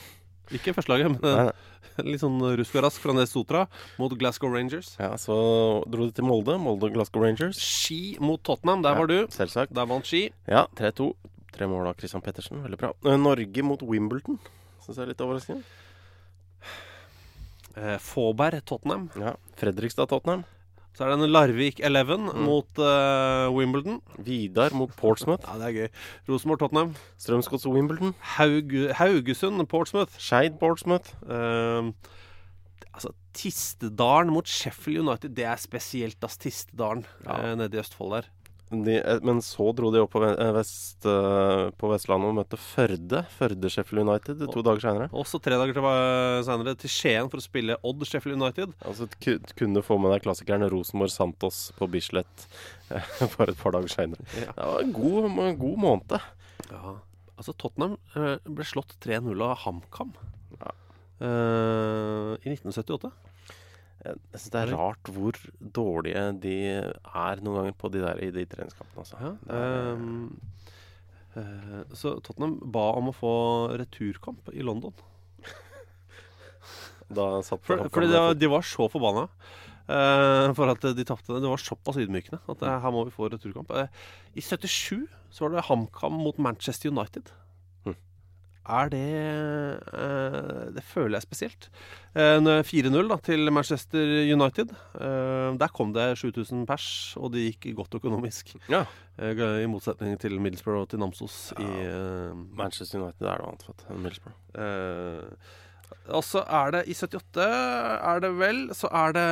Ikke førstelaget, men eh, litt sånn rusk og rask fra Nesotra Sotra mot Glasgow Rangers. Ja, Så dro de til Molde. Molde, og Glasgow Rangers. Ski mot Tottenham, der var Ja, du. Selvsagt. Der vant Ski. Ja, 3-2. Tre mål av Christian Pettersen. Veldig bra. Eh, Norge mot Wimbledon. Syns jeg er litt overraskende. Eh, Fåberg Tottenham. Ja, Fredrikstad, Tottenham. Så er det en Larvik 11 mot uh, Wimbledon. Vidar mot Portsmouth. Ja, det er gøy. Rosenborg Tottenham. Strømsgods Wimbledon. Haug Haugesund Portsmouth. Skeid Portsmouth. Uh, altså Tistedalen mot Sheffield United. Det er spesielt, ass. Tistedalen Ja. uh, nede i Østfold der. De, eh, men så dro de opp på, eh, vest, eh, på Vestlandet og møtte Førde. Førde Sheffield United to dager seinere. Også tre dager seinere til Skien for å spille Odd Sheffield United. Altså, kunne få med deg klassikeren Rosenborg Santos på Bislett bare et par dager seinere. Ja. Det var en god, en god måned. Ja. Altså, Tottenham ble slått 3-0 av HamKam Ja. uh, i 1978. Jeg syns det er rart hvor dårlige de er noen ganger på de der i de treningskampene. Altså. Ja, er- um, uh, så Tottenham ba om å få returkamp i London. da satt For, fordi de, var- de var så forbanna uh, for at de tapte. Det var såpass ydmykende at uh, her må vi få returkamp. I 77 så var det HamKam mot Manchester United. Er det eh, Det føler jeg spesielt. Eh, 4-0 da til Manchester United. Eh, der kom det 7000 pers, og det gikk godt økonomisk. Ja. Eh, I motsetning til Middlesbrough og til Namsos i uh, Manchester United er det annet enn Middlesbrough. Uh, og så er det i 78, er det vel, så er det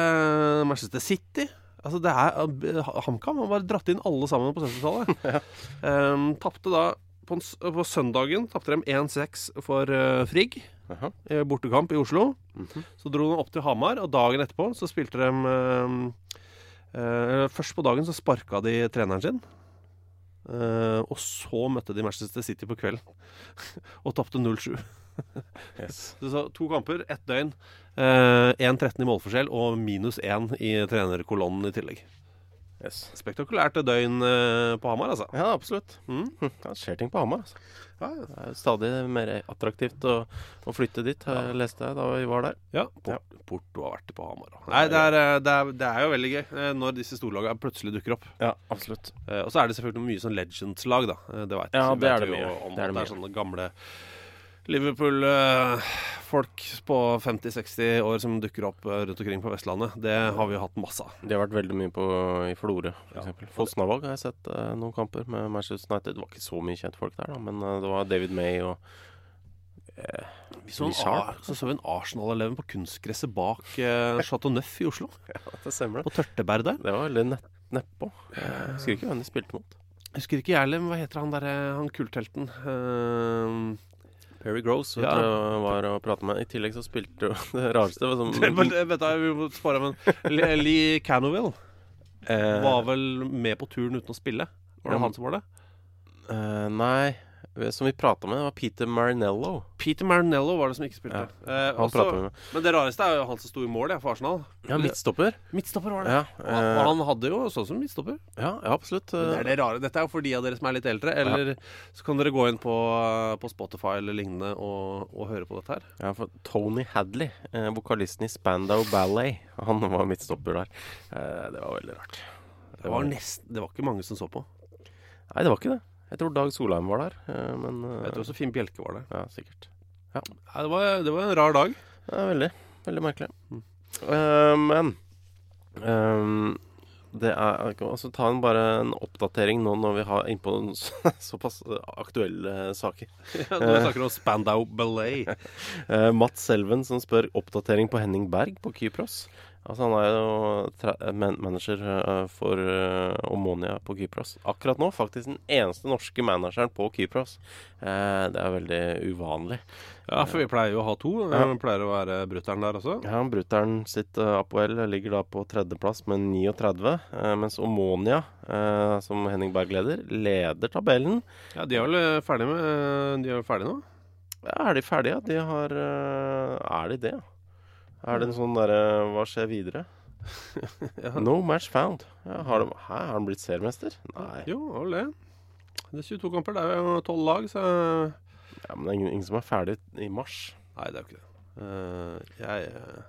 Manchester City. Altså det er HamKam har bare dratt inn alle sammen på 70-tallet. um, tapte da på, en på søndagen tapte de 1-6 for uh, Frigg. Jaha. i Bortekamp i Oslo. Mhm. Så dro de opp til Hamar, og dagen etterpå så spilte de uh, uh, Først på dagen så sparka de treneren sin. Eh, og så møtte de Manchester City på kvelden og tapte 0-7. Yes. Så, to kamper, ett døgn. Eh, 1-13 i målforskjell og minus 1 i trenerkolonnen i tillegg. Yes. Spektakulært døgn eh, på Hamar, altså. Ja, absolutt. Mm. Hm, Det skjer ting på Hamar. Altså. Ja, ja. Det er stadig mer attraktivt å, å flytte dit, ja. leste jeg da vi var der. Ja, Port, Porto har vært på Hamar. Nei, det er, eh, det, er, det er jo veldig gøy eh, når disse storlagene plutselig dukker opp. Ja, absolutt. Og så er det selvfølgelig mye sånn Legends-lag, da. Det vet, Ja, det er det mye. Om, Det er det det er sånne gamle Liverpool-folk på 50-60 år som dukker opp eh, rundt omkring på Vestlandet. Det har vi jo hatt masse av. De har vært veldig mye på, i Florø, Ja. f.eks. Fosnavåg har jeg sett eh, noen kamper med Manchester United. Det var ikke så mye kjentfolk der, da, men eh, det var David May og eh, Vi så, en, så så vi en Arsenal-eleven på kunstgresset bak eh, Chateau Neuf i Oslo. Ja, Det stemmer, det. På Tørteberg der. Det var veldig nett, nedpå. Jeg husker ikke hvem de spilte mot. Jeg husker ikke jeg heller, men hva heter han der, eh, han kulthelten? Eh, Perry Gross vet Ja. du, var å prate med. I tillegg så spilte du det rareste var Men, som, vet du, vi må spare, men Lee- Lee Canoville eh, var vel med på turen uten å spille? Var det Ja. han som var det? Uh, Nei, som vi prata med, det var Peter Marinello. Peter Marinello var det som ikke spilte. Eh, Han også- med. men det rareste er jo han som sto i mål ja, for Arsenal. Ja, midtstopper. Midtstopper var det. Ja, eh, og han hadde jo sånn som midtstopper. ja, ja absolutt. Det er det rare. Dette er jo for de av dere som er litt eldre. Eller så kan dere gå inn på, på Spotify eller lignende og, og høre på dette her. Ja, for Tony Hadley, eh, vokalisten i Spandau Ballet, han var midtstopper der. Eh, det var veldig rart. Det var, nesten, det var ikke mange som så på. Nei, det var ikke det. Jeg tror Dag Solheim var der, eh, men eh, Jeg tror også Finn Bjelke var der. Ja, sikkert. Nei, det, var, det var en rar dag. Ja, veldig. Veldig merkelig. Mm. Uh, men um, det er altså Ta en, bare en oppdatering nå når vi har innpå noen så- såpass aktuelle saker. Ja, Nå snakker snakker om Spandau Ballet. Uh, Mats Selven som spør oppdatering på Henning Berg på Kypros. Altså Han er jo man manager eh, for eh, Omonia på Kypros. Akkurat nå faktisk den eneste norske manageren på Kypros. Eh, det er veldig uvanlig. Ja, for vi pleier jo å ha to. Ja. Vi pleier å være brutter'n der også. Ja, Brutter'n sitt Apoel ligger da på tredjeplass med 39, eh, mens Omonia, eh, som Henning Berg leder, leder tabellen. Ja, De er vel ferdige med De er vel ferdige nå? Ja, er de ferdige? De har eh, Er de det? ja? Er det en sånn derre Hva skjer videre? Ja. No match found. Ja, har, de, hæ, har han blitt seriemester? Nei. Jo, vel det. Det er 22 kamper. Det er jo 12 lag, så Ja, men det er ingen, ingen som er ferdig i mars. Nei, det er jo ikke det. Uh, jeg, eh,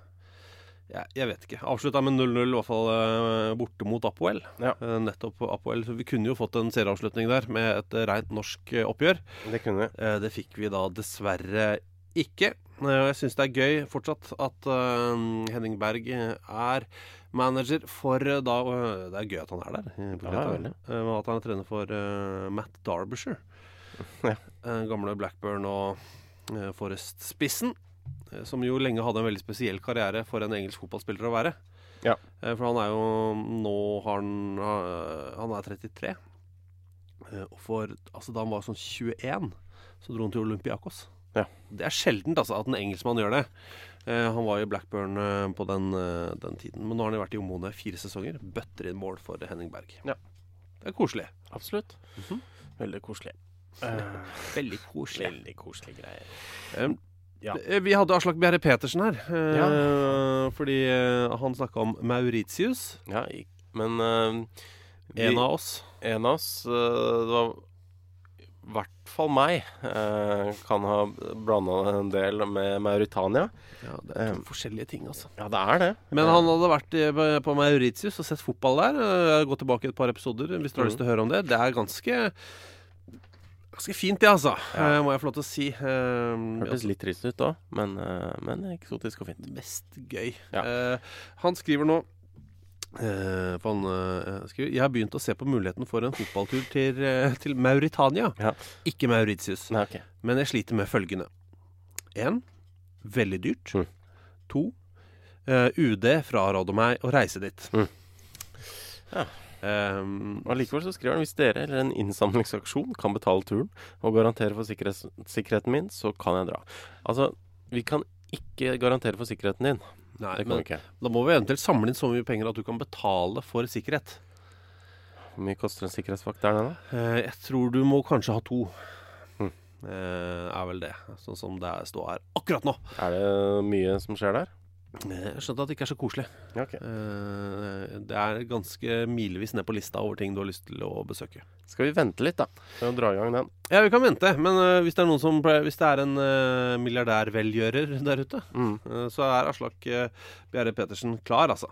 jeg Jeg vet ikke. Avslutta med 0-0, i hvert fall uh, borte mot Apoel. Ja. Uh, nettopp Apoel. Så vi kunne jo fått en serieavslutning der med et rent norsk oppgjør. Det kunne vi. Det fikk vi da dessverre ikke. Eh, og jeg syns det er gøy fortsatt at eh, Henning Berg er manager for eh, da eh, Det er gøy at han er der. eh, Ja. Eh, men at han er trener for eh, Matt Derbyshire. Ja. Eh, gamle Blackburn og eh, Forest-spissen. eh, Som jo lenge hadde en veldig spesiell karriere for en engelsk fotballspiller å være. Ja. Eh, For han er jo Nå har han eh, Han er 33. Eh, Og for Altså, da han var sånn 21, så dro han til Olympiakos. Ja. Det er sjeldent altså, at en engelskmann gjør det. Eh, han var i Blackburn eh, på den, eh, den tiden. Men nå har han jo vært i Omone fire sesonger. Bøtter inn mål for Henning Berg. Ja. Det er koselig. Absolutt. Mhm. Veldig koselig. Eh, Veldig koselig. veldig koselige greier. Eh, Ja. eh, Vi hadde Aslak Bjerre Petersen her. ja. Fordi eh, han snakka om Mauritius. Ja, men eh, vi- En av oss. En av oss, eh, det var i hvert fall meg, eh, kan ha blanda en del med Mauritania. Ja, det er to forskjellige ting, altså. Ja, det er det. Men han hadde vært i- på Mauritius og sett fotball der. Eh, Gå tilbake et par episoder hvis du har Mhm. lyst til å høre om det. Det er ganske Ganske fint, det, altså. Eh, må jeg få lov til å si. Eh, Hørtes litt trist ut da, men, eh, men eksotisk og fint. Mest gøy. Ja. Eh, han skriver nå eh, for han uh, skriver Jeg har begynt å se på muligheten for en fotballtur til, uh, til Mauritania. Ja. Ikke Mauritius. Nei, okay. Men jeg sliter med følgende. Én veldig dyrt. Mm. To eh, UD fraråder meg å reise dit. Mm. Ja. Um, Og Likevel så skriver han hvis dere eller en innsamlingsaksjon kan betale turen og garantere for sikkerhets sikkerheten min, så kan jeg dra. Altså, vi kan ikke garantere for sikkerheten din. Nei, Det kan men vi ikke. da må vi eventuelt samle inn så mye penger at du kan betale for sikkerhet. Hvor mye koster en sikkerhetsvakt der nede? Eh, jeg tror du må kanskje ha to. Mm. Eh, er vel det. Sånn som det står her akkurat nå. Er det mye som skjer der? Eh, Jeg skjønte at det ikke er så koselig. Okay. ok. Eh, det er ganske milevis ned på lista over ting du har lyst til å besøke. Skal vi vente litt, da? Med å dra i gang den? Ja, vi kan vente, men eh, hvis det er som Hvis det er en milliardærvelgjører der ute, Mm. så er Aslak Bjerre Petersen klar, altså.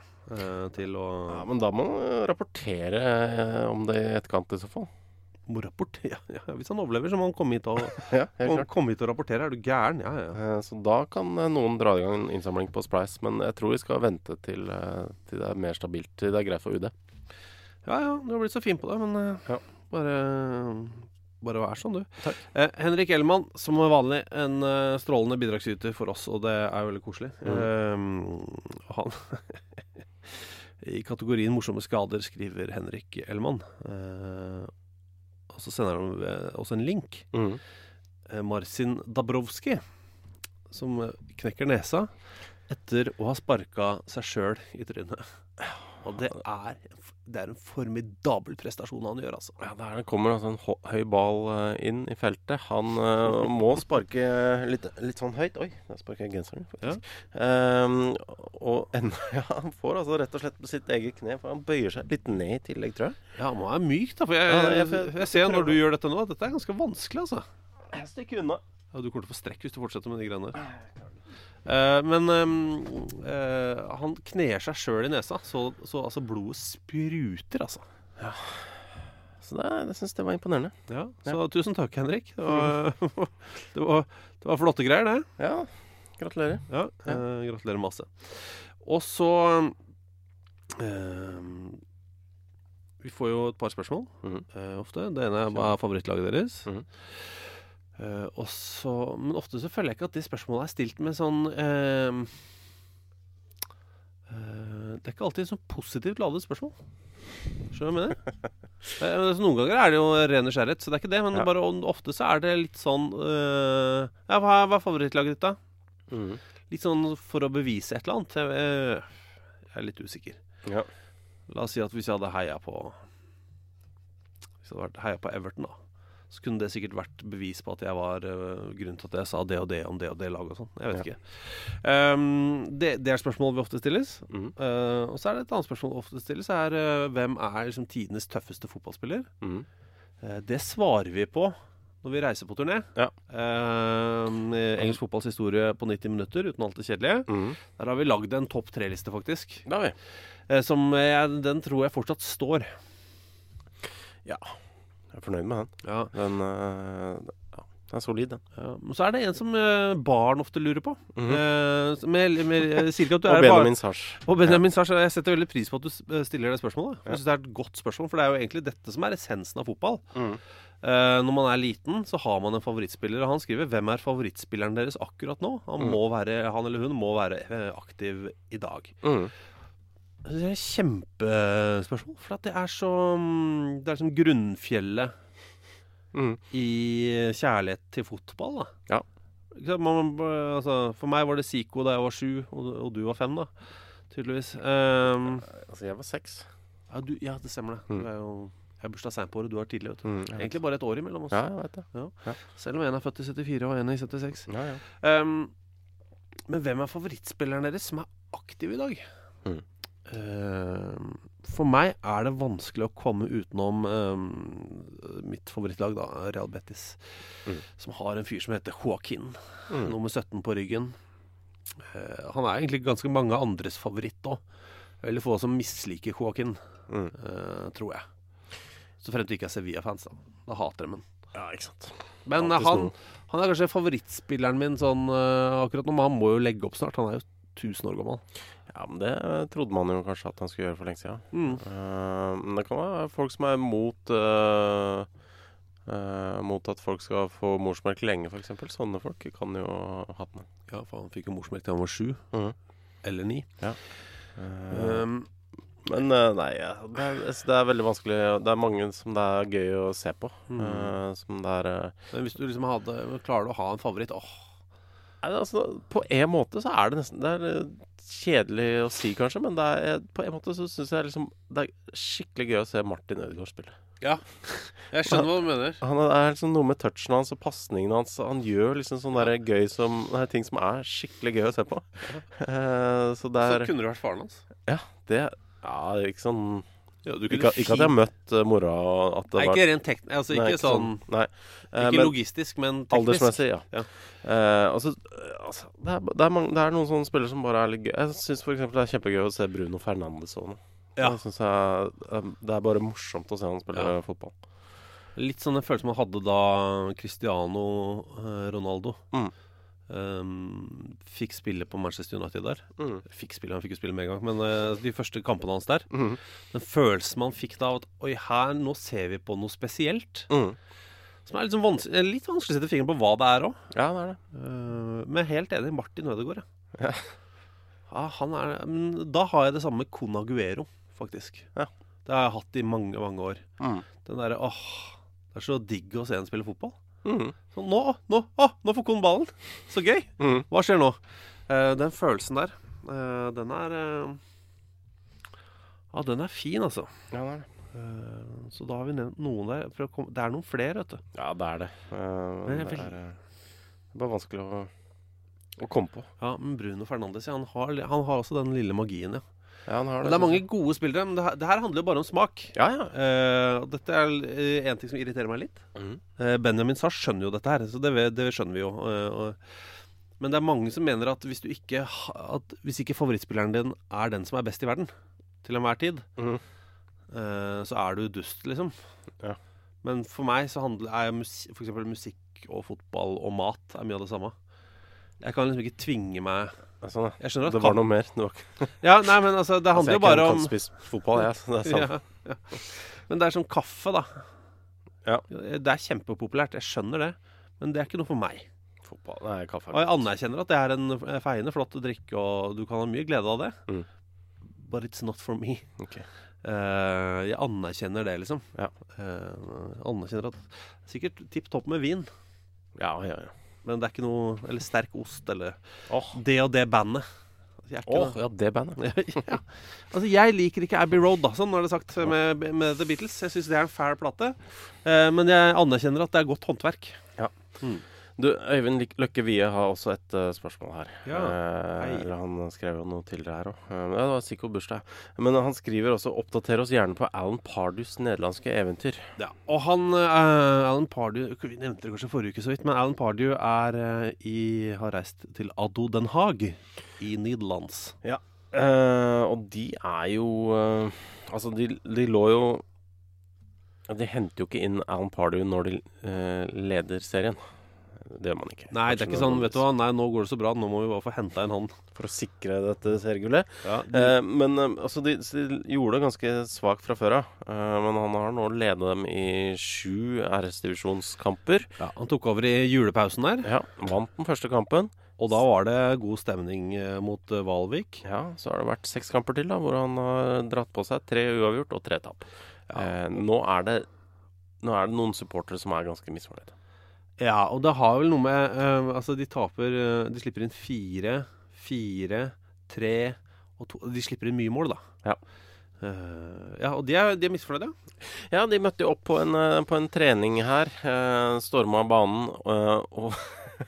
til å Ja, Men da må du rapportere om det i etterkant, i så fall. Må rapportere Ja, ja, hvis han overlever, så må han komme hit og, Ja, og, komme hit og rapportere. Er du gæren? Ja, ja. Eh, Så da kan eh, noen dra i gang en innsamling på Splice, men jeg tror vi skal vente til, eh, til det er mer stabilt, til det er greit for UD. Ja, ja, du har blitt så fin på det, men Ja. bare bare vær sånn, du. Eh, Henrik Ellemann, som vanlig en uh, strålende bidragsyter for oss, og det er veldig koselig. Eh, han I kategorien morsomme skader skriver Henrik Ellemann. Eh, og så sender han eh, også en link. Mm. Eh, Marcin Dabrowski, som knekker nesa etter å ha sparka seg sjøl i trynet. Og det er, det er en formidabel prestasjon han gjør, altså. Ja, Der kommer altså en høy ball eh, inn i feltet. Han uh, må sparke litt, litt sånn høyt. Oi, der sparker jeg genseren, faktisk. Ehm, og enda, ja, han får altså rett og slett på sitt eget kne, for han bøyer seg litt ned i tillegg, tror jeg. Ja, han må være myk, da. For jeg, Ja, jeg, jeg- jeg, ser når du gjør dette nå, at dette er ganske vanskelig, altså. Jeg stikker unna. Ja, du kommer til å få strekk hvis du fortsetter med de greiene der. Eh, men eh, han kner seg sjøl i nesa, så, så altså blodet spruter, altså. Så det, jeg syns det var imponerende. Ja, så tusen takk, Henrik. Det var, det var, det var flotte greier, det. Ja, gratulerer. Ja, eh, gratulerer masse. Og så Vi får jo et par spørsmål eh, ofte. Det ene er hva er favorittlaget deres. Mhm. Eh, og så, men ofte så føler jeg ikke at de spørsmålene er stilt med sånn uh, uh, Det er ikke alltid sånn positivt ladet spørsmål. Skjønner du hva jeg mener? Eh, men noen ganger er det jo ren nysgjerrighet, så det er ikke det. Men Ja. bare ofte så er det litt sånn eh, Ja, hva er, favorittlaget ditt, da? Mm. Litt sånn for å bevise et eller annet. Jeg, eh, jeg er litt usikker. Ja. La oss si at hvis jeg hadde heia på Hvis jeg hadde heia på Everton, da. Så kunne det sikkert vært bevis på at jeg var uh, grunnen til at jeg sa det og det om det og det laget og sånn. Jeg vet Ja. ikke. Um, det, det er spørsmål vi ofte stilles. Mm. Uh, og så er det et annet spørsmål vi ofte stilles, er uh, hvem er liksom tidenes tøffeste fotballspiller? Mm. Uh, det svarer vi på når vi reiser på turné. Ja. Um, engelsk fotballs historie på 90 minutter uten alt det kjedelige. Mm. Der har vi lagd en topp tre-liste, faktisk. Da har vi. Som jeg, den tror jeg fortsatt står. Jeg er fornøyd med den. Ja. Den, uh, ja, den er solid, den. Ja, men så er det en som uh, barn ofte lurer på. Mm -hmm. uh, med, med, jeg sier ikke at du Og er barn. Benjamin Sars. Og Benjamin Sars, Jeg setter veldig pris på at du eh, stiller det spørsmålet. Jeg synes Det er et godt spørsmål, for det er jo egentlig dette som er essensen av fotball. Mm. Uh, når man er liten, så har man en favorittspiller. Og han skriver 'Hvem er favorittspilleren deres akkurat nå?' Han, mm. må være, han eller hun må være eh, aktiv i dag. Mhm. Det er et kjempespørsmål. For at det er så Det er som grunnfjellet Mm. i kjærlighet til fotball, da. Ja. Man, altså, for meg var det Zico da jeg var sju, og, og du var fem, da. Tydeligvis. Ehm, Altså, jeg var seks. ja, du, ja, det stemmer det. Mm. Du er jo Jeg har bursdag seint på året, du har tidlig. vet du. Mm. Egentlig bare et år imellom oss. Ja, jeg vet det. Selv om en er født i 74 og en er i 76. Ja, ja. Ehm, men hvem er favorittspilleren deres som er aktiv i dag? Mm. Ehm, for meg er det vanskelig å komme utenom ehm, mitt favorittlag, da, Real Betis. Mm. Som har en fyr som heter Joaquin, Mm. nummer 17 på ryggen. Eh, han er egentlig ganske mange andres favoritt òg. Veldig få som misliker Joaquin, Mm. eh, tror jeg. Så fremt du ikke er Sevilla-fans, da. Da hater de ham. ja, ikke sant. Men han, han er kanskje favorittspilleren min sånn eh, akkurat nå. Men han må jo legge opp snart. Han er jo 1000 år gammel. Ja, men det trodde man jo kanskje at han skulle gjøre for lenge siden. Mm. Uh, men det kan være folk som er mot uh, uh, Mot at folk skal få morsmelk lenge, f.eks. Sånne folk kan jo ha hatt den. Ja, for han fikk jo morsmelk til han var sju. Mhm. Eller ni. Eh, Um, men nei, ja, det, er, altså, det er veldig vanskelig. Det er mange som det er gøy å se på. Mm. Som det er men hvis du liksom hadde Klarer du å ha en favoritt? Åh, altså, På en måte så er det nesten Det er eh, kjedelig å si, kanskje, men det er, på en måte så syns jeg liksom det er skikkelig gøy å se Martin Ødegaard spille. ja. Jeg skjønner hva du mener. Han er, det er liksom noe med touchen hans og pasningene hans. Han gjør liksom sånne der gøy som Det er ting som er skikkelig gøy å se på. Eh, så det Så er kunne du vært faren hans. Ja, det Ja, ikke sånn Ja, Ikke, ikke at jeg har møtt uh, mora at det Nei, var ikke rent teknisk. Altså, Nei, ikke sånn Nei. Eh, Ikke men logistisk, men teknisk. aldersmessig, ja. Ja. Eh, altså, eh, altså det, er, det, er mange, det er noen sånne spillere som bare er litt gøy. Jeg syns f.eks. det er kjempegøy å se Bruno Fernandes og noe. Ja. Jeg synes jeg, det er bare morsomt å se han spille Ja. fotball. Litt sånn den følelsen man hadde da Cristiano Ronaldo Mm. Ehm, fikk spille på Manchester United der. Mm. Fikk spille, Han fikk jo spille med en gang, men uh, de første kampene hans der Mm. Den følelsen man fikk da av at Oi, her, nå ser vi på noe spesielt. Mm. Som er litt, sånn vanskelig, litt vanskelig å sette fingeren på hva det er òg. Ja, det er det. men helt enig. Martin Ødegaard, Ja. ja. han er, men da har jeg det samme med Con Aguero, faktisk. Ja. Det har jeg hatt i mange, mange år. Mm. Den derre åh, det er så digg å se en spille fotball. Mm. Så nå, nå, å, nå får Kon ballen! Så gøy! Mm. Hva skjer nå? Eh, den følelsen der, eh, den er eh, Ja, den er fin, altså. Ja, det er det. Eh, så da har vi nevnt noen der. For å komme, det er noen flere, vet du. Ja, det er det. Eh, Men jeg det, vil- er, eh, det er bare vanskelig å, å komme på. Ja, men Bruno Fernandes, ja, han har, han har også den lille magien, ja. Ja, han har Det er mange gode spillere, men det her, det her handler jo bare om smak. Ja, ja. Uh, og dette er eh, en ting som irriterer meg litt. Mm. Uh, Benjamin Sars skjønner jo dette her, så det, det skjønner vi jo. men det er mange som mener at hvis, du ikke, at hvis ikke favorittspilleren din er den som er best i verden, til enhver tid, mm. så er du dust, liksom. Ja. Men for meg så handler, er musi for eksempel musikk og fotball og mat er mye av det samme. Jeg kan liksom ikke tvinge meg Det Sånn, ja. Jeg Det var noe mer. Det var Ja, nei, men altså, det altså, handler jeg jo bare kan, om kan spise fotball, jeg. Ja, det er sant. ja, ja. Men det er som kaffe, da. Ja. Det er kjempepopulært, jeg skjønner det. Men det er ikke noe for meg. Fotball Nei, kaffe. Og jeg anerkjenner at det er en feiende flott drikke, og du kan ha mye glede av det. Mm. But it's not for me. Okay. Uh, jeg anerkjenner det, liksom. Ja. Uh, anerkjenner at Sikkert tipp topp med vin, Ja, ja, ja. Men det er ikke noe Eller sterk ost, eller Åh, det og det bandet. Ikke Åh, oh, ja, det bandet. ja. Altså, jeg liker ikke Abbey Road, da, sånn er det sagt med, med The Beatles. Jeg syns det er en fæl plate. Eh, men jeg anerkjenner at det er godt håndverk. Du, Øyvind Løkke Wie har også et uh, spørsmål her. Ja, Eh, eller han skrev jo noe tidligere her òg. det var sikkert bursdag. Men han skriver også 'Oppdater oss gjerne på Alan Pardus nederlandske eventyr'. Ja, og han uh, Alan Pardew Vi nevnte det kanskje forrige uke så vidt, men Alan Pardew er uh, i, har reist til Addo Den Haag i Nederlands. Eh, og de er jo eh, Altså, de, de lå jo De henter jo ikke inn Alan Pardew når de uh, leder serien. Det gjør man ikke. Nei, det er ikke sånn, vet du hva, nei, nå går det så bra, nå må vi bare få henta en han. For å sikre dette seriegullet. Ja, Eh, men eh, altså, de, de gjorde det ganske svakt fra før av. Eh, men han har nå ledet dem i sju RS-divisjonskamper. ja, han tok over i julepausen der. Ja, vant den første kampen. Og da var det god stemning eh, mot eh, Valvik. Ja, så har det vært seks kamper til da, hvor han har dratt på seg tre uavgjort og tre tap. Eh, nå, er det, nå er det noen supportere som er ganske misfornøyde. Ja, og det har vel noe med uh, Altså, de taper uh, De slipper inn fire, fire, tre og to De slipper inn mye mål, da. Ja. Uh, ja, og de er, de er misfornøyde. Ja, de møtte jo opp på en, på en trening her. Uh, Storma banen og,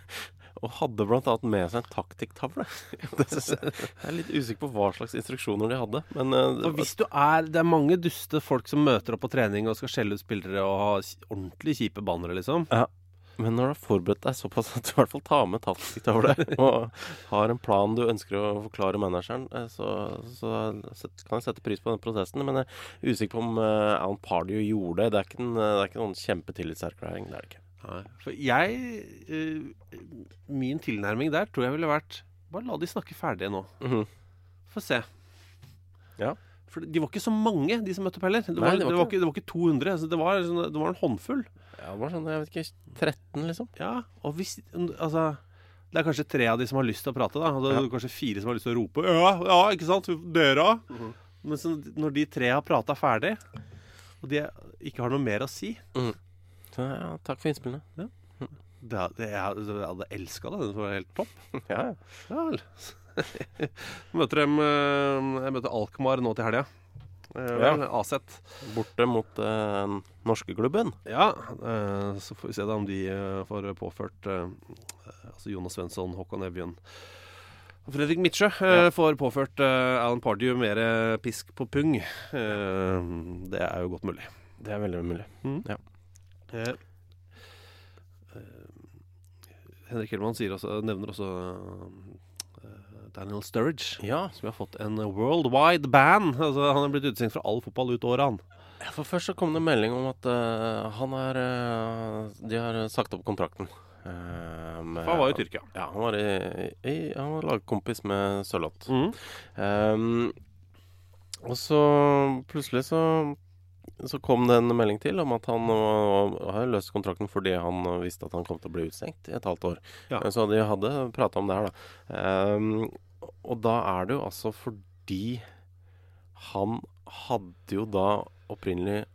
og hadde annet med seg en taktikktavle. Jeg er litt usikker på hva slags instruksjoner de hadde. Men det Og hvis du er Det er mange duste folk som møter opp på trening og skal skjelle ut spillere og ha ordentlig kjipe bannere, liksom. Men når du har forberedt deg såpass at du i hvert fall tar med taktikktavle og har en plan du ønsker å forklare manageren, eh, så, så kan jeg sette pris på den prosessen. Men jeg er usikker på om uh, Alan Pardew gjorde det. Det er ikke en, det er ikke noen kjempetillitserklæring. Det er det ikke. Nei, For jeg uh, Min tilnærming der tror jeg ville vært Bare la de snakke ferdig nå. Mhm. Få se. Ja. For de var ikke så mange, de som møtte opp heller. Det Nei, var, det var det var, ikke- det var ikke 200. Så det, var, sånn- det var en håndfull. Ja, bare sånn, jeg vet ikke, 13 liksom. Ja, og hvis Altså det er kanskje tre av de som har lyst til å prate, da. Og det er Ja. kanskje fire som har lyst til å rope. Ja, ja, ikke sant? Dere òg. -hmm. Men så, når de tre har prata ferdig, og de ikke har noe mer å si Så ja, takk for innspillene. det, det, Jeg, jeg hadde elska det. Den var helt topp. Ja, ja. Ja vel. møter dem eh, Jeg møter Alkmaar nå til helga. Eh, Ja. Aset. Borte mot eh, norske klubben. Ja, eh, så får vi se da om de eh, får påført eh, Altså Jonas Svensson, Håkon Evjen og Fredrik Midtsjø ja. får påført eh, Alan Pardew mer eh, pisk på pung. Eh, det er jo godt mulig. Det er veldig mulig. Eh, eh, Henrik Hellmann også, nevner også eh, Daniel Sturridge, Ja. som har fått en worldwide ban. Altså, han er blitt utestengt fra all fotball ut året, han. Ja, For først så kom det melding om at uh, han er uh, De har sagt opp kontrakten. Eh, med- han var i Tyrkia. Ja, han var, i, i, han var lagkompis med Sørloth. Mm. Um, og så plutselig så så kom det en melding til om at han har løst kontrakten fordi han visste at han kom til å bli utstengt i et halvt år. Ja. Så de hadde prata om det her, da. Ehm, og da er det jo altså fordi han hadde jo da opprinnelig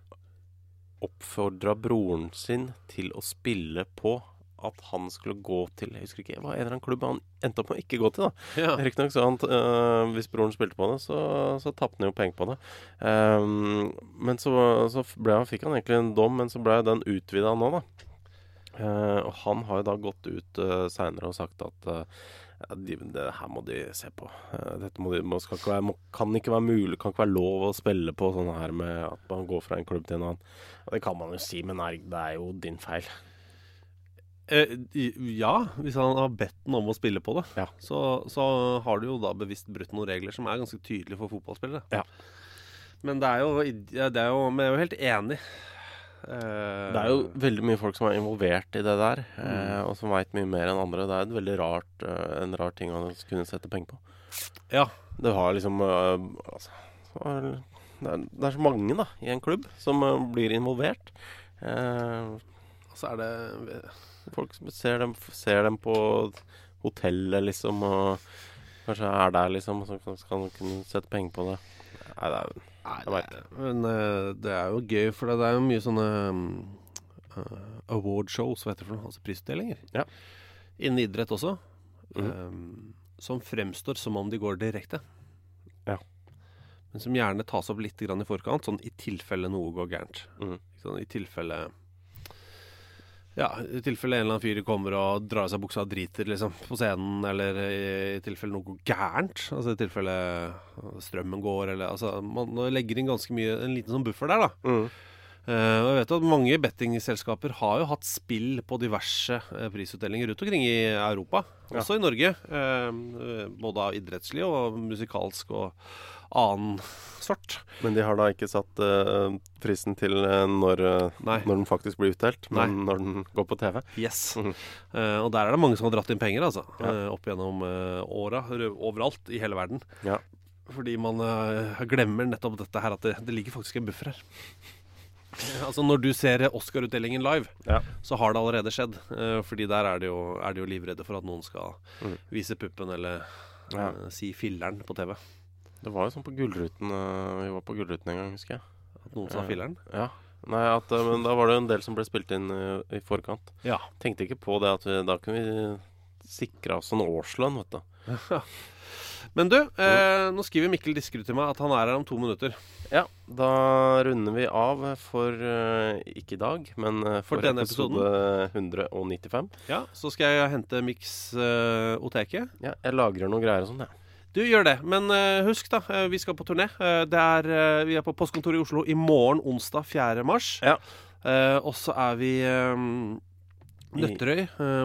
oppfordra broren sin til å spille på at han skulle gå til Jeg husker ikke hva en eller annen klubb han endte opp med å ikke gå til. da Ja. Riktignok så han øh, Hvis broren spilte på det, så, så tapte han jo penger på det. Um, men så, så han, fikk han egentlig en dom, men så ble den utvida nå, da. Uh, og han har jo da gått ut uh, seinere og sagt at eh, ja, de, det her må de se på. Eh, dette må de, må, ikke være, må, kan ikke være mulig, kan ikke være lov å spille på sånn her med at man går fra en klubb til en annen. Og det kan man jo si, men nei, det er jo din feil. Eh, ja, hvis han har bedt den om å spille på det, Ja. så, så har du jo da bevisst brutt noen regler som er ganske tydelige for fotballspillere. Ja. Men det er jo, det er jo jeg er jo helt enig. Eh, Det er jo veldig mye folk som er involvert i det der, eh, og som veit mye mer enn andre. Det er et veldig rart, eh, en rar ting å kunne sette penger på. Ja. Det har liksom altså, så er det, er, det er så mange da i en klubb som blir involvert. Eh, Så er det folk som ser dem, ser dem på hotellet, liksom, og kanskje er der, liksom, og så kan, de kunne sette penger på det. Nei, det er Jeg vet men uh, det er jo gøy, for det er jo mye sånne uh, awardshows, hva heter det for noe? Altså prisutdelinger. Ja. Innen idrett også. Mm -hmm. um, som fremstår som om de går direkte. Ja. Men som gjerne tas opp litt grann i forkant, sånn i tilfelle noe går gærent. Mm. Sant? I tilfelle Ja, i tilfelle en eller annen fyr kommer og drar av seg buksa og driter liksom, på scenen, eller i, tilfelle noe gærent. Altså i tilfelle strømmen går, eller altså Man legger inn ganske mye En liten sånn buffer der, da. Mm. Uh, jeg vet at mange bettingselskaper har jo hatt spill på diverse uh, prisutdelinger rundt omkring i Europa, Ja. også i Norge. Uh, både av idrettslig og musikalsk og annen sort. Men de har da ikke satt uh, prisen til eh, når, eh, når den faktisk blir utdelt, men Nei. når den går på TV. Yes. Mm. Uh, og der er det mange som har dratt inn penger, altså. Ja. Uh, opp gjennom uh, åra. Overalt i hele verden. Ja. Fordi man glemmer nettopp dette her, at det, det ligger faktisk en buffer her. Altså Når du ser Oscar-utdelingen live, Ja. så har det allerede skjedd. Fordi der er de jo, er de jo livredde for at noen skal Mm. vise puppen eller Ja. si filleren på TV. Det var jo sånn på Gullruten eh, Vi var på Gullruten en gang, husker jeg. At noen sa Ja. filleren. Ja. Nei, at, eh, men da var det en del som ble spilt inn eh, i forkant. Ja. Tenkte ikke på det at vi, da kunne vi sikre oss en årslønn, vet du. Men du, eh, nå skriver Mikkel Diskerud til meg at han er her om to minutter. Ja, da runder vi av for eh, ikke i dag, men For for, denne episode 195. Ja, Så skal jeg hente Mix uh, Oteket. Ja, jeg lagrer noen greier og sånn, jeg. Du gjør det, men eh, husk da, eh, vi skal på turné. Eh, det er, vi er på postkontoret i Oslo i morgen, onsdag 4. mars. Ja. Og så er vi Nøtterøy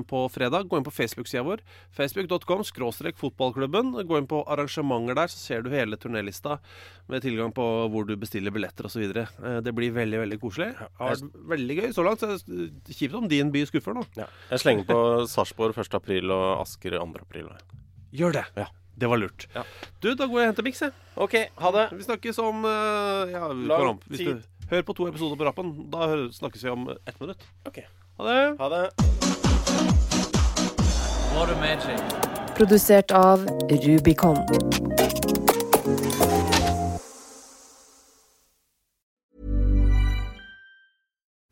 på fredag. Gå inn på Facebook-sida vår. Facebook.com skråstrek fotballklubben. Gå inn på arrangementer der, så ser du hele turnélista med tilgang på hvor du bestiller billetter osv. Det blir veldig veldig koselig. Har vært veldig gøy så langt. Så Kjipt om din by skuffer nå. Ja. Jeg slenger på Sarpsborg 1. april og Asker 2. april. Gjør det. Ja. Det var lurt. Ja. Du, da går jeg og henter miks, jeg. OK, ha det. Vi snakkes om eh, ja, Lang tid. du hører på to episoder på rappen, da snakkes vi om ett minutt. Ok. Ha det. Ha det. Produsert av Rubicon.